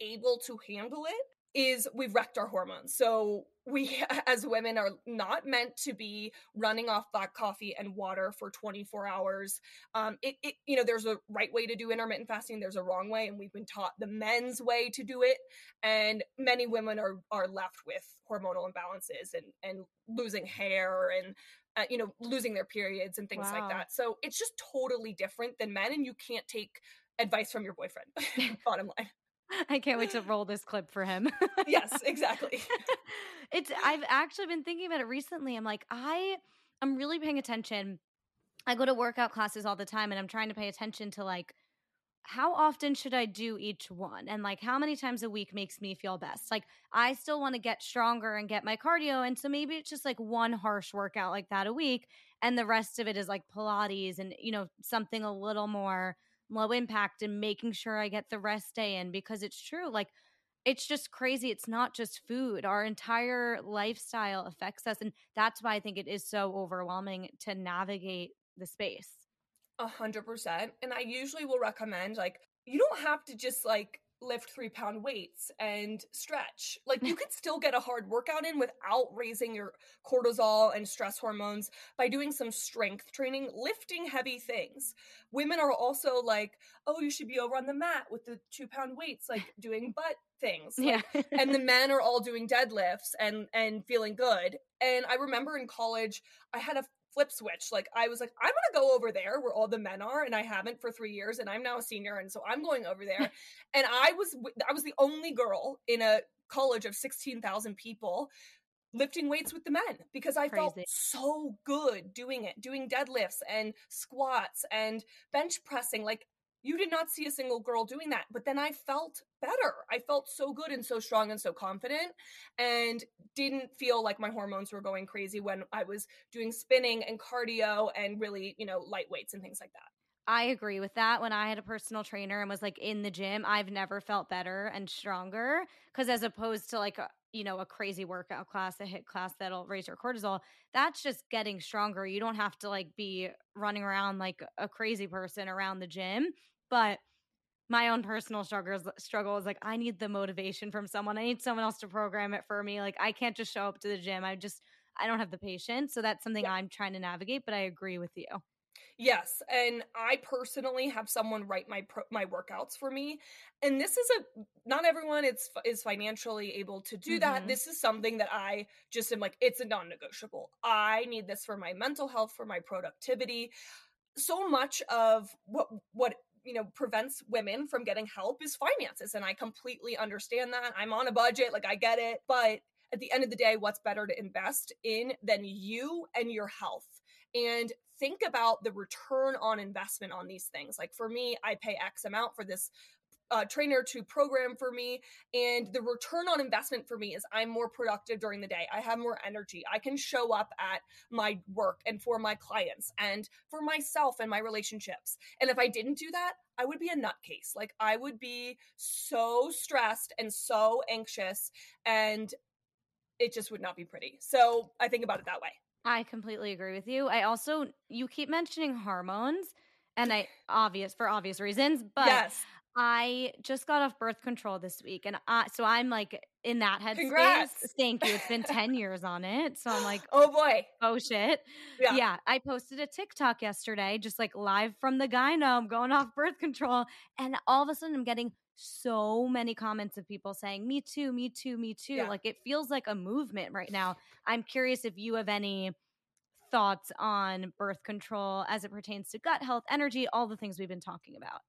able to handle it is we've wrecked our hormones. So we as women are not meant to be running off black coffee and water for 24 hours um it, it, you know there's a right way to do intermittent fasting there's a wrong way and we've been taught the men's way to do it and many women are are left with hormonal imbalances and and losing hair and uh, you know losing their periods and things wow. like that so it's just totally different than men and you can't take advice from your boyfriend bottom line I can't wait to roll this clip for him. yes, exactly. it's I've actually been thinking about it recently. I'm like, I I'm really paying attention. I go to workout classes all the time and I'm trying to pay attention to like how often should I do each one? And like how many times a week makes me feel best? Like I still want to get stronger and get my cardio. And so maybe it's just like one harsh workout like that a week. And the rest of it is like Pilates and, you know, something a little more low impact and making sure I get the rest day in because it's true. Like, it's just crazy. It's not just food. Our entire lifestyle affects us. And that's why I think it is so overwhelming to navigate the space. A hundred percent. And I usually will recommend, like, you don't have to just like lift three pound weights and stretch. Like you could still get a hard workout in without raising your cortisol and stress hormones by doing some strength training, lifting heavy things. Women are also like, oh, you should be over on the mat with the two pound weights, like doing butt things. Like, yeah. and the men are all doing deadlifts and and feeling good. And I remember in college, I had a flip switch. Like I was like, I'm gonna go over there where all the men are, and I haven't for three years, and I'm now a senior, and so I'm going over there. and I was I was the only girl in a college of sixteen thousand people lifting weights with the men because I Crazy. felt so good doing it, doing deadlifts and squats and bench pressing. Like you did not see a single girl doing that. But then I felt better. I felt so good and so strong and so confident and didn't feel like my hormones were going crazy when I was doing spinning and cardio and really, you know, light weights and things like that. I agree with that. When I had a personal trainer and was like in the gym, I've never felt better and stronger. Cause as opposed to like you know, a crazy workout class, a HIIT class that'll raise your cortisol, that's just getting stronger. You don't have to like be running around like a crazy person around the gym. But my own personal struggles struggle is like I need the motivation from someone. I need someone else to program it for me. Like I can't just show up to the gym. I just I don't have the patience. So that's something yeah. I'm trying to navigate, but I agree with you. Yes, and I personally have someone write my pro- my workouts for me, and this is a not everyone it's is financially able to do mm-hmm. that. This is something that I just am like it's a non-negotiable. I need this for my mental health, for my productivity. So much of what what you know prevents women from getting help is finances and i completely understand that i'm on a budget like i get it but at the end of the day, what's better to invest in than you and your health? And think about the return on investment on these things. Like for me, I pay X amount for this uh, trainer to program for me. And the return on investment for me is I'm more productive during the day. I have more energy. I can show up at my work and for my clients and for myself and my relationships. And if I didn't do that, I would be a nutcase. Like I would be so stressed and so anxious and it just would not be pretty. So I think about it that way. I completely agree with you. I also you keep mentioning hormones and I obvious for obvious reasons, but yes. I just got off birth control this week, and I, so I'm like in that headspace. Thank you. It's been ten years on it, so I'm like, oh boy, oh shit. Yeah. yeah, I posted a TikTok yesterday, just like live from the gyno. I'm going off birth control, and all of a sudden, I'm getting so many comments of people saying, "Me too, me too, me too." Yeah. Like it feels like a movement right now. I'm curious if you have any thoughts on birth control as it pertains to gut health, energy, all the things we've been talking about.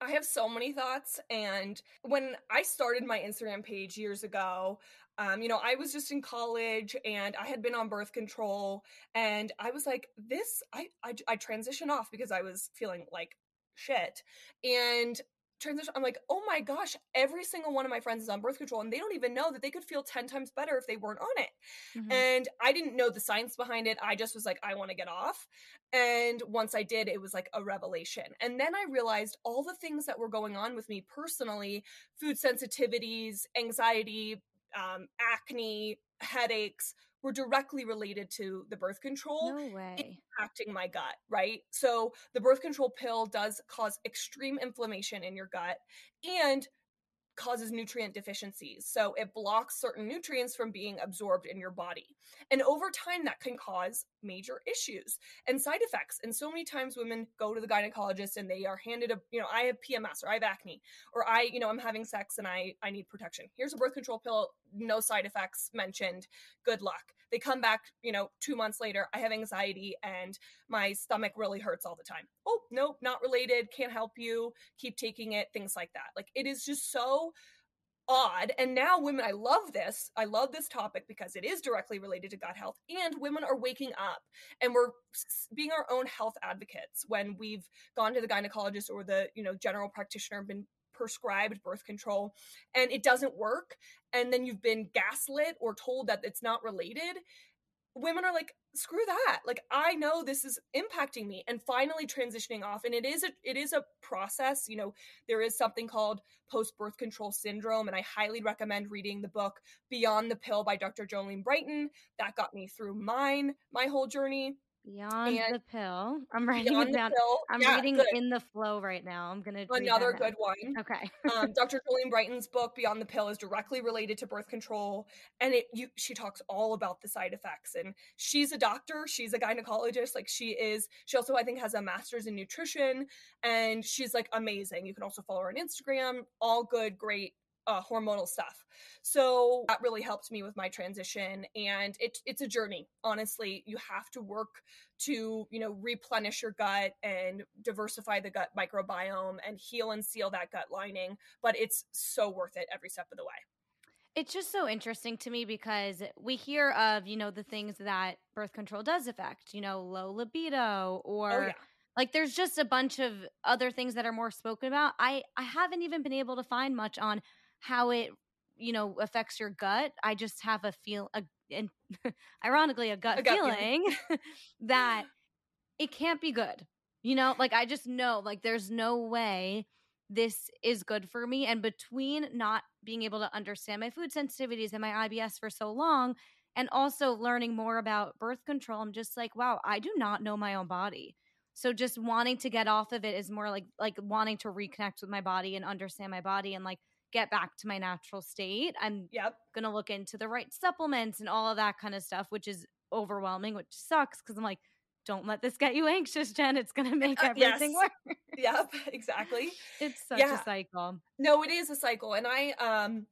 I have so many thoughts. And when I started my Instagram page years ago, um, you know, I was just in college and I had been on birth control. And I was like, this, I, I, I transitioned off because I was feeling like shit. And transition i'm like oh my gosh every single one of my friends is on birth control and they don't even know that they could feel 10 times better if they weren't on it mm-hmm. and i didn't know the science behind it i just was like i want to get off and once i did it was like a revelation and then i realized all the things that were going on with me personally food sensitivities anxiety um, acne headaches were directly related to the birth control no impacting my gut, right? So the birth control pill does cause extreme inflammation in your gut and causes nutrient deficiencies. So it blocks certain nutrients from being absorbed in your body. And over time, that can cause major issues and side effects. And so many times women go to the gynecologist and they are handed a, you know, I have PMS or I have acne or I, you know, I'm having sex and I, I need protection. Here's a birth control pill, no side effects mentioned. Good luck. They come back, you know, two months later, I have anxiety and my stomach really hurts all the time. Oh, nope, not related, can't help you, keep taking it, things like that. Like it is just so odd. And now women, I love this. I love this topic because it is directly related to gut health. And women are waking up and we're being our own health advocates when we've gone to the gynecologist or the, you know, general practitioner, been prescribed birth control and it doesn't work. And then you've been gaslit or told that it's not related women are like screw that like i know this is impacting me and finally transitioning off and it is a it is a process you know there is something called post birth control syndrome and i highly recommend reading the book beyond the pill by dr jolene brighten that got me through mine my whole journey Beyond and the pill. I'm writing it down. I'm yeah, reading good. in the flow right now. I'm gonna another good one. Okay. um, Dr. Jolene Brighten's book Beyond the Pill is directly related to birth control, and it you she talks all about the side effects. And she's a doctor. She's a gynecologist. Like she is. She also I think has a master's in nutrition, and she's like amazing. You can also follow her on Instagram. All good, great uh, hormonal stuff. So that really helped me with my transition. And it, it's a journey. Honestly, you have to work to, you know, replenish your gut and diversify the gut microbiome and heal and seal that gut lining. But it's so worth it every step of the way. It's just so interesting to me because we hear of, you know, the things that birth control does affect, you know, low libido or oh, yeah. like there's just a bunch of other things that are more spoken about. I I haven't even been able to find much on how it you know affects your gut i just have a feel a, and ironically a gut, a gut feeling. that it can't be good you know? Like i just know like there's no way this is good for me and between not being able to understand my food sensitivities and my ibs for so long and also learning more about birth control i'm just like wow i do not know my own body. So just wanting to get off of it is more like like wanting to reconnect with my body and understand my body and like get back to my natural state. I'm yep. going to look into the right supplements and all of that kind of stuff, which is overwhelming, which sucks because I'm like, don't let this get you anxious, Jen. It's going to make everything yes. worse. yep, exactly. It's such yeah. a cycle. No, it is a cycle. And I, um,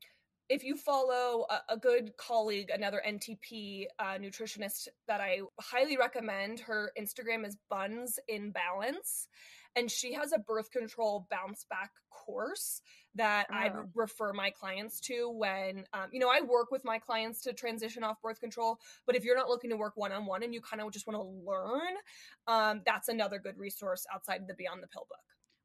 if you follow a, a good colleague, another NTP uh, nutritionist that I highly recommend, her Instagram is Buns in Balance. And she has a birth control bounce back course that oh. I refer my clients to when, um, you know, I work with my clients to transition off birth control. But if you're not looking to work one on one and you kind of just want to learn, um, that's another good resource outside of the Beyond the Pill book.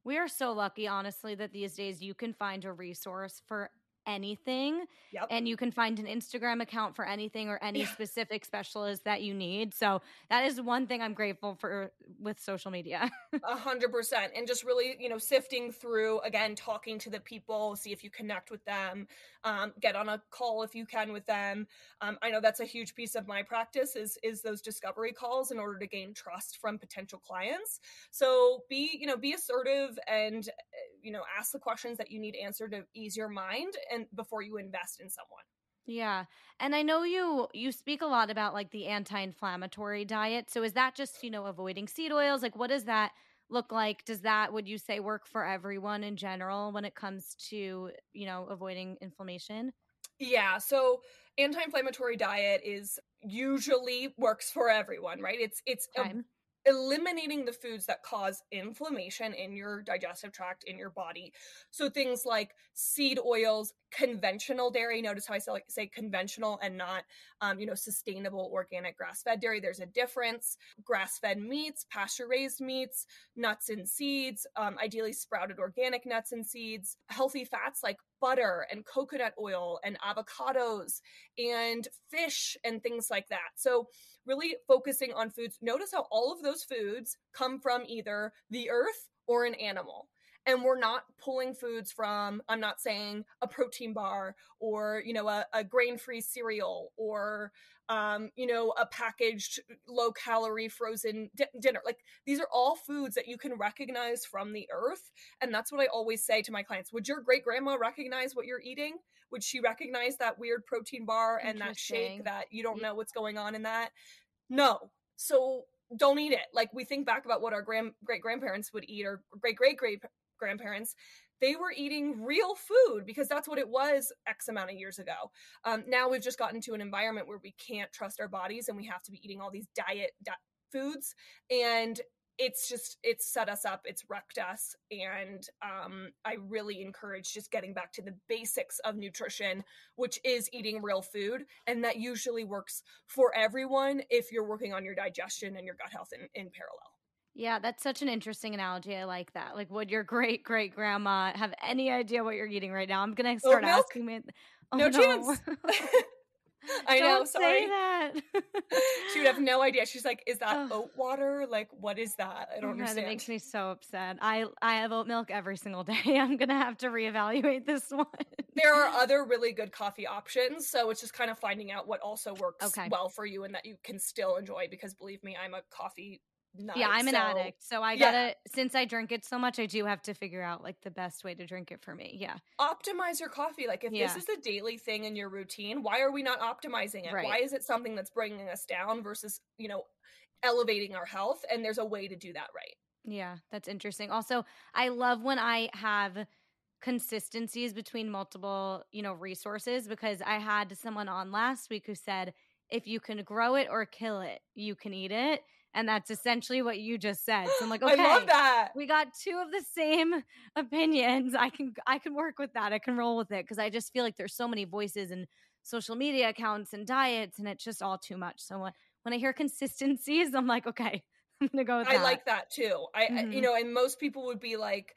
We are so lucky, honestly, that these days you can find a resource for anything. Yep. And you can find an Instagram account for anything or any yeah. specific specialist that you need. So that is one thing I'm grateful for with social media. A hundred percent. And just really, you know, sifting through again, talking to the people, see if you connect with them, um, get on a call if you can with them. Um, I know that's a huge piece of my practice is is those discovery calls in order to gain trust from potential clients. So be, you know, be assertive and you know, ask the questions that you need answered to ease your mind and before you invest in someone. Yeah. And I know you you speak a lot about like the anti-inflammatory diet. So is that just, you know, avoiding seed oils? Like what does that look like? Does that would you say work for everyone in general when it comes to, you know, avoiding inflammation? Yeah. So anti-inflammatory diet is usually works for everyone, right? It's it's a, eliminating the foods that cause inflammation in your digestive tract in your body. So things like seed oils conventional dairy notice how i say, conventional and not um, you know sustainable organic grass-fed dairy. There's a difference. Grass-fed meats pasture raised meats nuts and seeds um, ideally sprouted organic nuts and seeds healthy fats like butter and coconut oil and avocados and fish and things like that so really focusing on foods. Notice how all of those foods come from either the earth or an animal. And we're not pulling foods from, I'm not saying a protein bar or, you know, a, a grain free cereal or, um, you know, a packaged low calorie frozen di- dinner. Like these are all foods that you can recognize from the earth. And that's what I always say to my clients. Would your great grandma recognize what you're eating? Would she recognize that weird protein bar and that shake that you don't know what's going on in that? No. So don't eat it. Like we think back about what our grand great grandparents would eat or great great great grandparents. They were eating real food because that's what it was X amount of years ago. Um, now we've just gotten to an environment where we can't trust our bodies and we have to be eating all these diet di- foods. And it's just it's set us up it's wrecked us and um, i really encourage just getting back to the basics of nutrition which is eating real food and that usually works for everyone if you're working on your digestion and your gut health in, in parallel yeah, that's such an interesting analogy. I like that. Like, would your great great grandma have any idea what you're eating right now? I'm gonna start asking me. Oh, no, no chance. I Don't know. Sorry. Say that. she would have no idea. She's like, "Is that oat water? Like, what is that? I don't oh, understand." It makes me so upset. I I have oat milk every single day. I'm gonna have to reevaluate this one. there are other really good coffee options, so it's just kind of finding out what also works okay. well for you and that you can still enjoy. Because believe me, I'm a coffee Night, yeah, I'm an so, addict. So I gotta, yeah. since I drink it so much, I do have to figure out like the best way to drink it for me. Yeah. Optimize your coffee. Like if yeah. this is a daily thing in your routine, why are we not optimizing it? Right. Why is it something that's bringing us down versus, you know, elevating our health? And there's a way to do that right. Yeah, that's interesting. Also, I love when I have consistencies between multiple, you know, resources because I had someone on last week who said, if you can grow it or kill it, you can eat it. And that's essentially what you just said. So I'm like, okay, I love that. We got two of the same opinions. I can I can work with that. I can roll with it because I just feel like there's so many voices and social media accounts and diets, and it's just all too much. So when, when I hear consistencies, I'm like, okay, I'm gonna go with I like that too. I, mm-hmm. I, you mm-hmm. know, and most people would be like,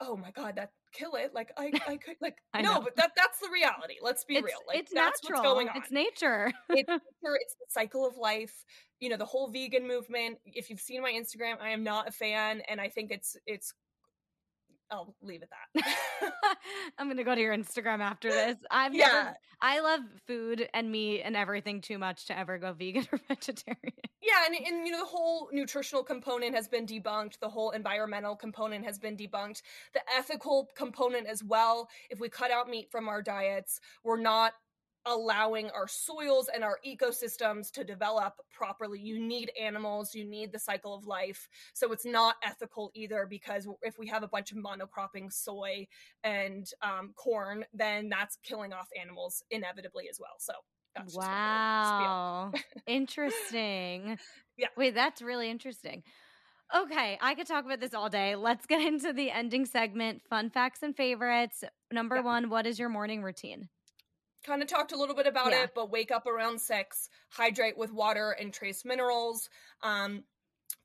oh my god, that kill it. Like I, I could like I no, know. but that that's the reality. Let's be it's, real. Like it's that's natural. what's going on. It's nature. it's nature. It's the cycle of life. You know, the whole vegan movement. If you've seen my Instagram, I am not a fan, and I think it's it's I'll leave it that. I'm gonna go to your Instagram after this. I've yeah. Never, I love food and meat and everything too much to ever go vegan or vegetarian. Yeah, and, and you know the whole nutritional component has been debunked. The whole environmental component has been debunked. The ethical component as well. If we cut out meat from our diets, we're not allowing our soils and our ecosystems to develop properly. You need animals, you need the cycle of life. So it's not ethical either because if we have a bunch of monocropping soy and um, corn, then that's killing off animals inevitably as well. So that's wow. interesting. Yeah. Wait, that's really interesting. Okay, I could talk about this all day. Let's get into the ending segment fun facts and favorites. Number yeah. one, what is your morning routine? Kind of talked a little bit about yeah. it, but wake up around six, hydrate with water and trace minerals. Um,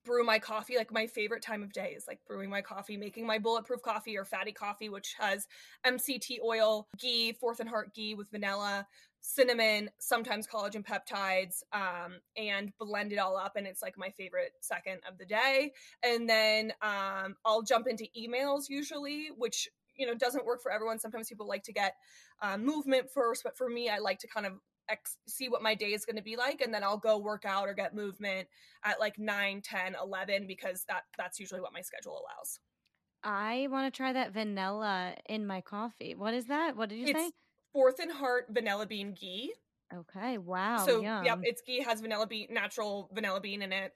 brew my coffee like my favorite time of day is like brewing my coffee making my bulletproof coffee or fatty coffee which has mct oil ghee fourth and heart ghee with vanilla cinnamon, sometimes collagen peptides, um, and blend it all up. And it's like my favorite second of the day. And then um, I'll jump into emails usually, which you know doesn't work for everyone. Sometimes people like to get uh, movement first, but for me, I like to kind of ex- see what my day is going to be like and then i'll go work out or get movement at like 9 10 11 because that that's usually what my schedule allows i want to try that vanilla in my coffee what is that what did you it's, say Fourth and Heart vanilla bean ghee. Okay, wow. So, yum. yep, it's ghee has vanilla bean, natural vanilla bean in it.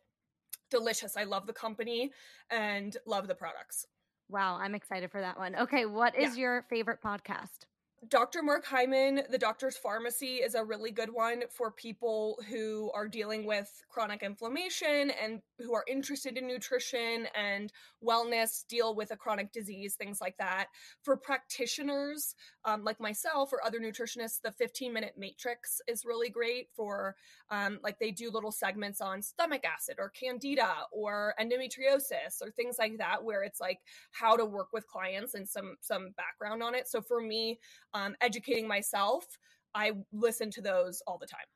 Delicious. I love the company and love the products. Wow, I'm excited for that one. Okay, what is yeah. your favorite podcast? Dr. Mark Hyman, The Doctor's Pharmacy, is a really good one for people who are dealing with chronic inflammation and who are interested in nutrition and wellness, deal with a chronic disease, things like that. For practitioners um, like myself or other nutritionists, the 15 minute matrix is really great for, um, like, they do little segments on stomach acid or candida or endometriosis or things like that, where it's like how to work with clients and some some background on it. So for me, um, educating myself, I listen to those all the time.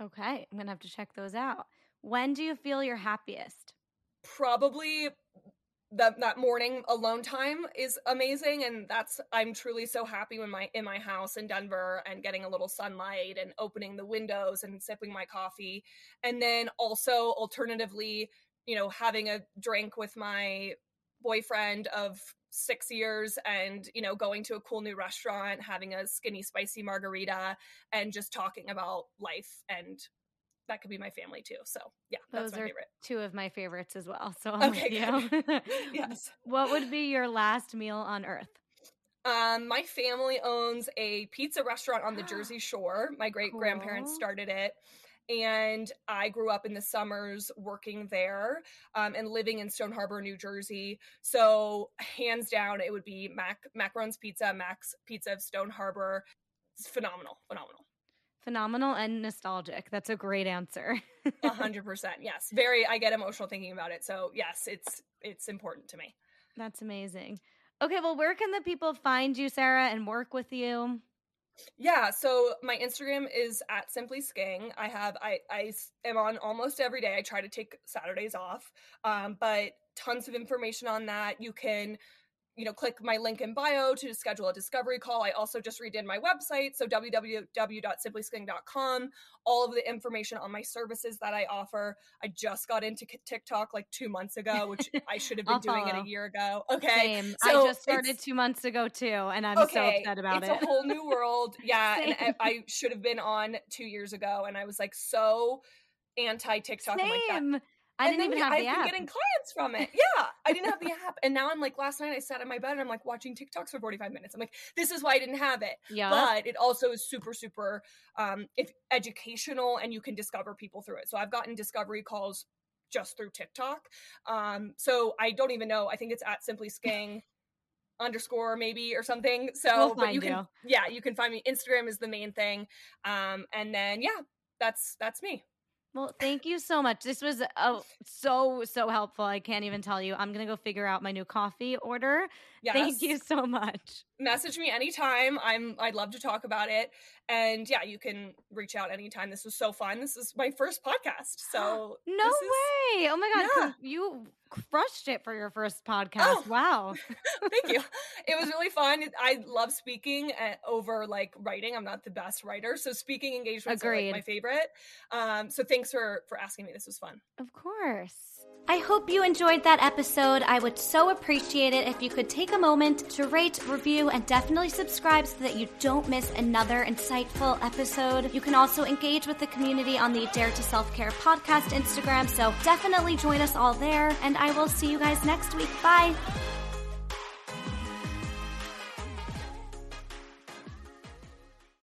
Okay, I'm gonna have to check those out. When do you feel your happiest? Probably that that morning alone time is amazing and that's i'm truly so happy when my in my house in denver and getting a little sunlight and opening the windows and sipping my coffee and then also alternatively you know having a drink with my boyfriend of six years and you know going to a cool new restaurant having a skinny spicy margarita and just talking about life and that could be my family too so yeah those are favorite. two of my favorites as well so I'm okay yes what would be your last meal on earth um, my family owns a pizza restaurant on the Jersey Shore. My great grandparents cool. started it and I grew up in the summers working there um, and living in Stone Harbor, New Jersey. So hands down, it would be Mac Macaron's Pizza, Mac's Pizza of Stone Harbor. It's phenomenal, phenomenal. Phenomenal and nostalgic. That's a great answer. A hundred percent. Yes. Very I get emotional thinking about it. So yes, it's it's important to me. That's amazing. Okay, well, where can the people find you, Sarah, and work with you? Yeah, so my Instagram is at simply skeng. I have I I am on almost every day. I try to take Saturdays off, um, but tons of information on that. You can you know, click my link in bio to schedule a discovery call. I also just redid my website, so www.simplyskeng.com. All of the information on my services that I offer. I just got into TikTok like two months ago, which I should have been doing it a uh-huh. year ago. Okay, Same. So I just started two months ago too, and I'm okay, so upset about it's it. It's a whole new world. Yeah, and I should have been on two years ago, and I was like so anti TikTok. Same. Like that. I didn't even have I've the app. been getting clients from it. Yeah, I didn't have the app, and now I'm like, last night I sat in my bed and I'm like watching TikToks for 45 minutes. I'm like, this is why I didn't have it. Yeah, but it also is super, super, um, if educational, and you can discover people through it. So I've gotten discovery calls just through TikTok. Um, so I don't even know. I think it's at Simply Skeng underscore maybe or something. So, we'll but you can, you. yeah, you can find me. Instagram is the main thing, um, and then yeah, that's that's me. Well, thank you so much. This was oh, so, so helpful. I can't even tell you. I'm going to go figure out my new coffee order. Yes. Thank you so much. Message me anytime. I'm I'd love to talk about it. And yeah, you can reach out anytime. This was so fun. This is my first podcast. So No way. Oh my god, yeah. you crushed it for your first podcast. Oh, wow. thank you. It was really fun. I love speaking at, over like writing. I'm not the best writer, so speaking engagements Agreed. are like my favorite. Um, so thanks for for asking me. This was fun. Of course. I hope you enjoyed that episode. I would so appreciate it if you could take a moment to rate, review, and definitely subscribe so that you don't miss another insightful episode. You can also engage with the community on the Dare to Self Care podcast Instagram, so definitely join us all there. And I will see you guys next week. Bye.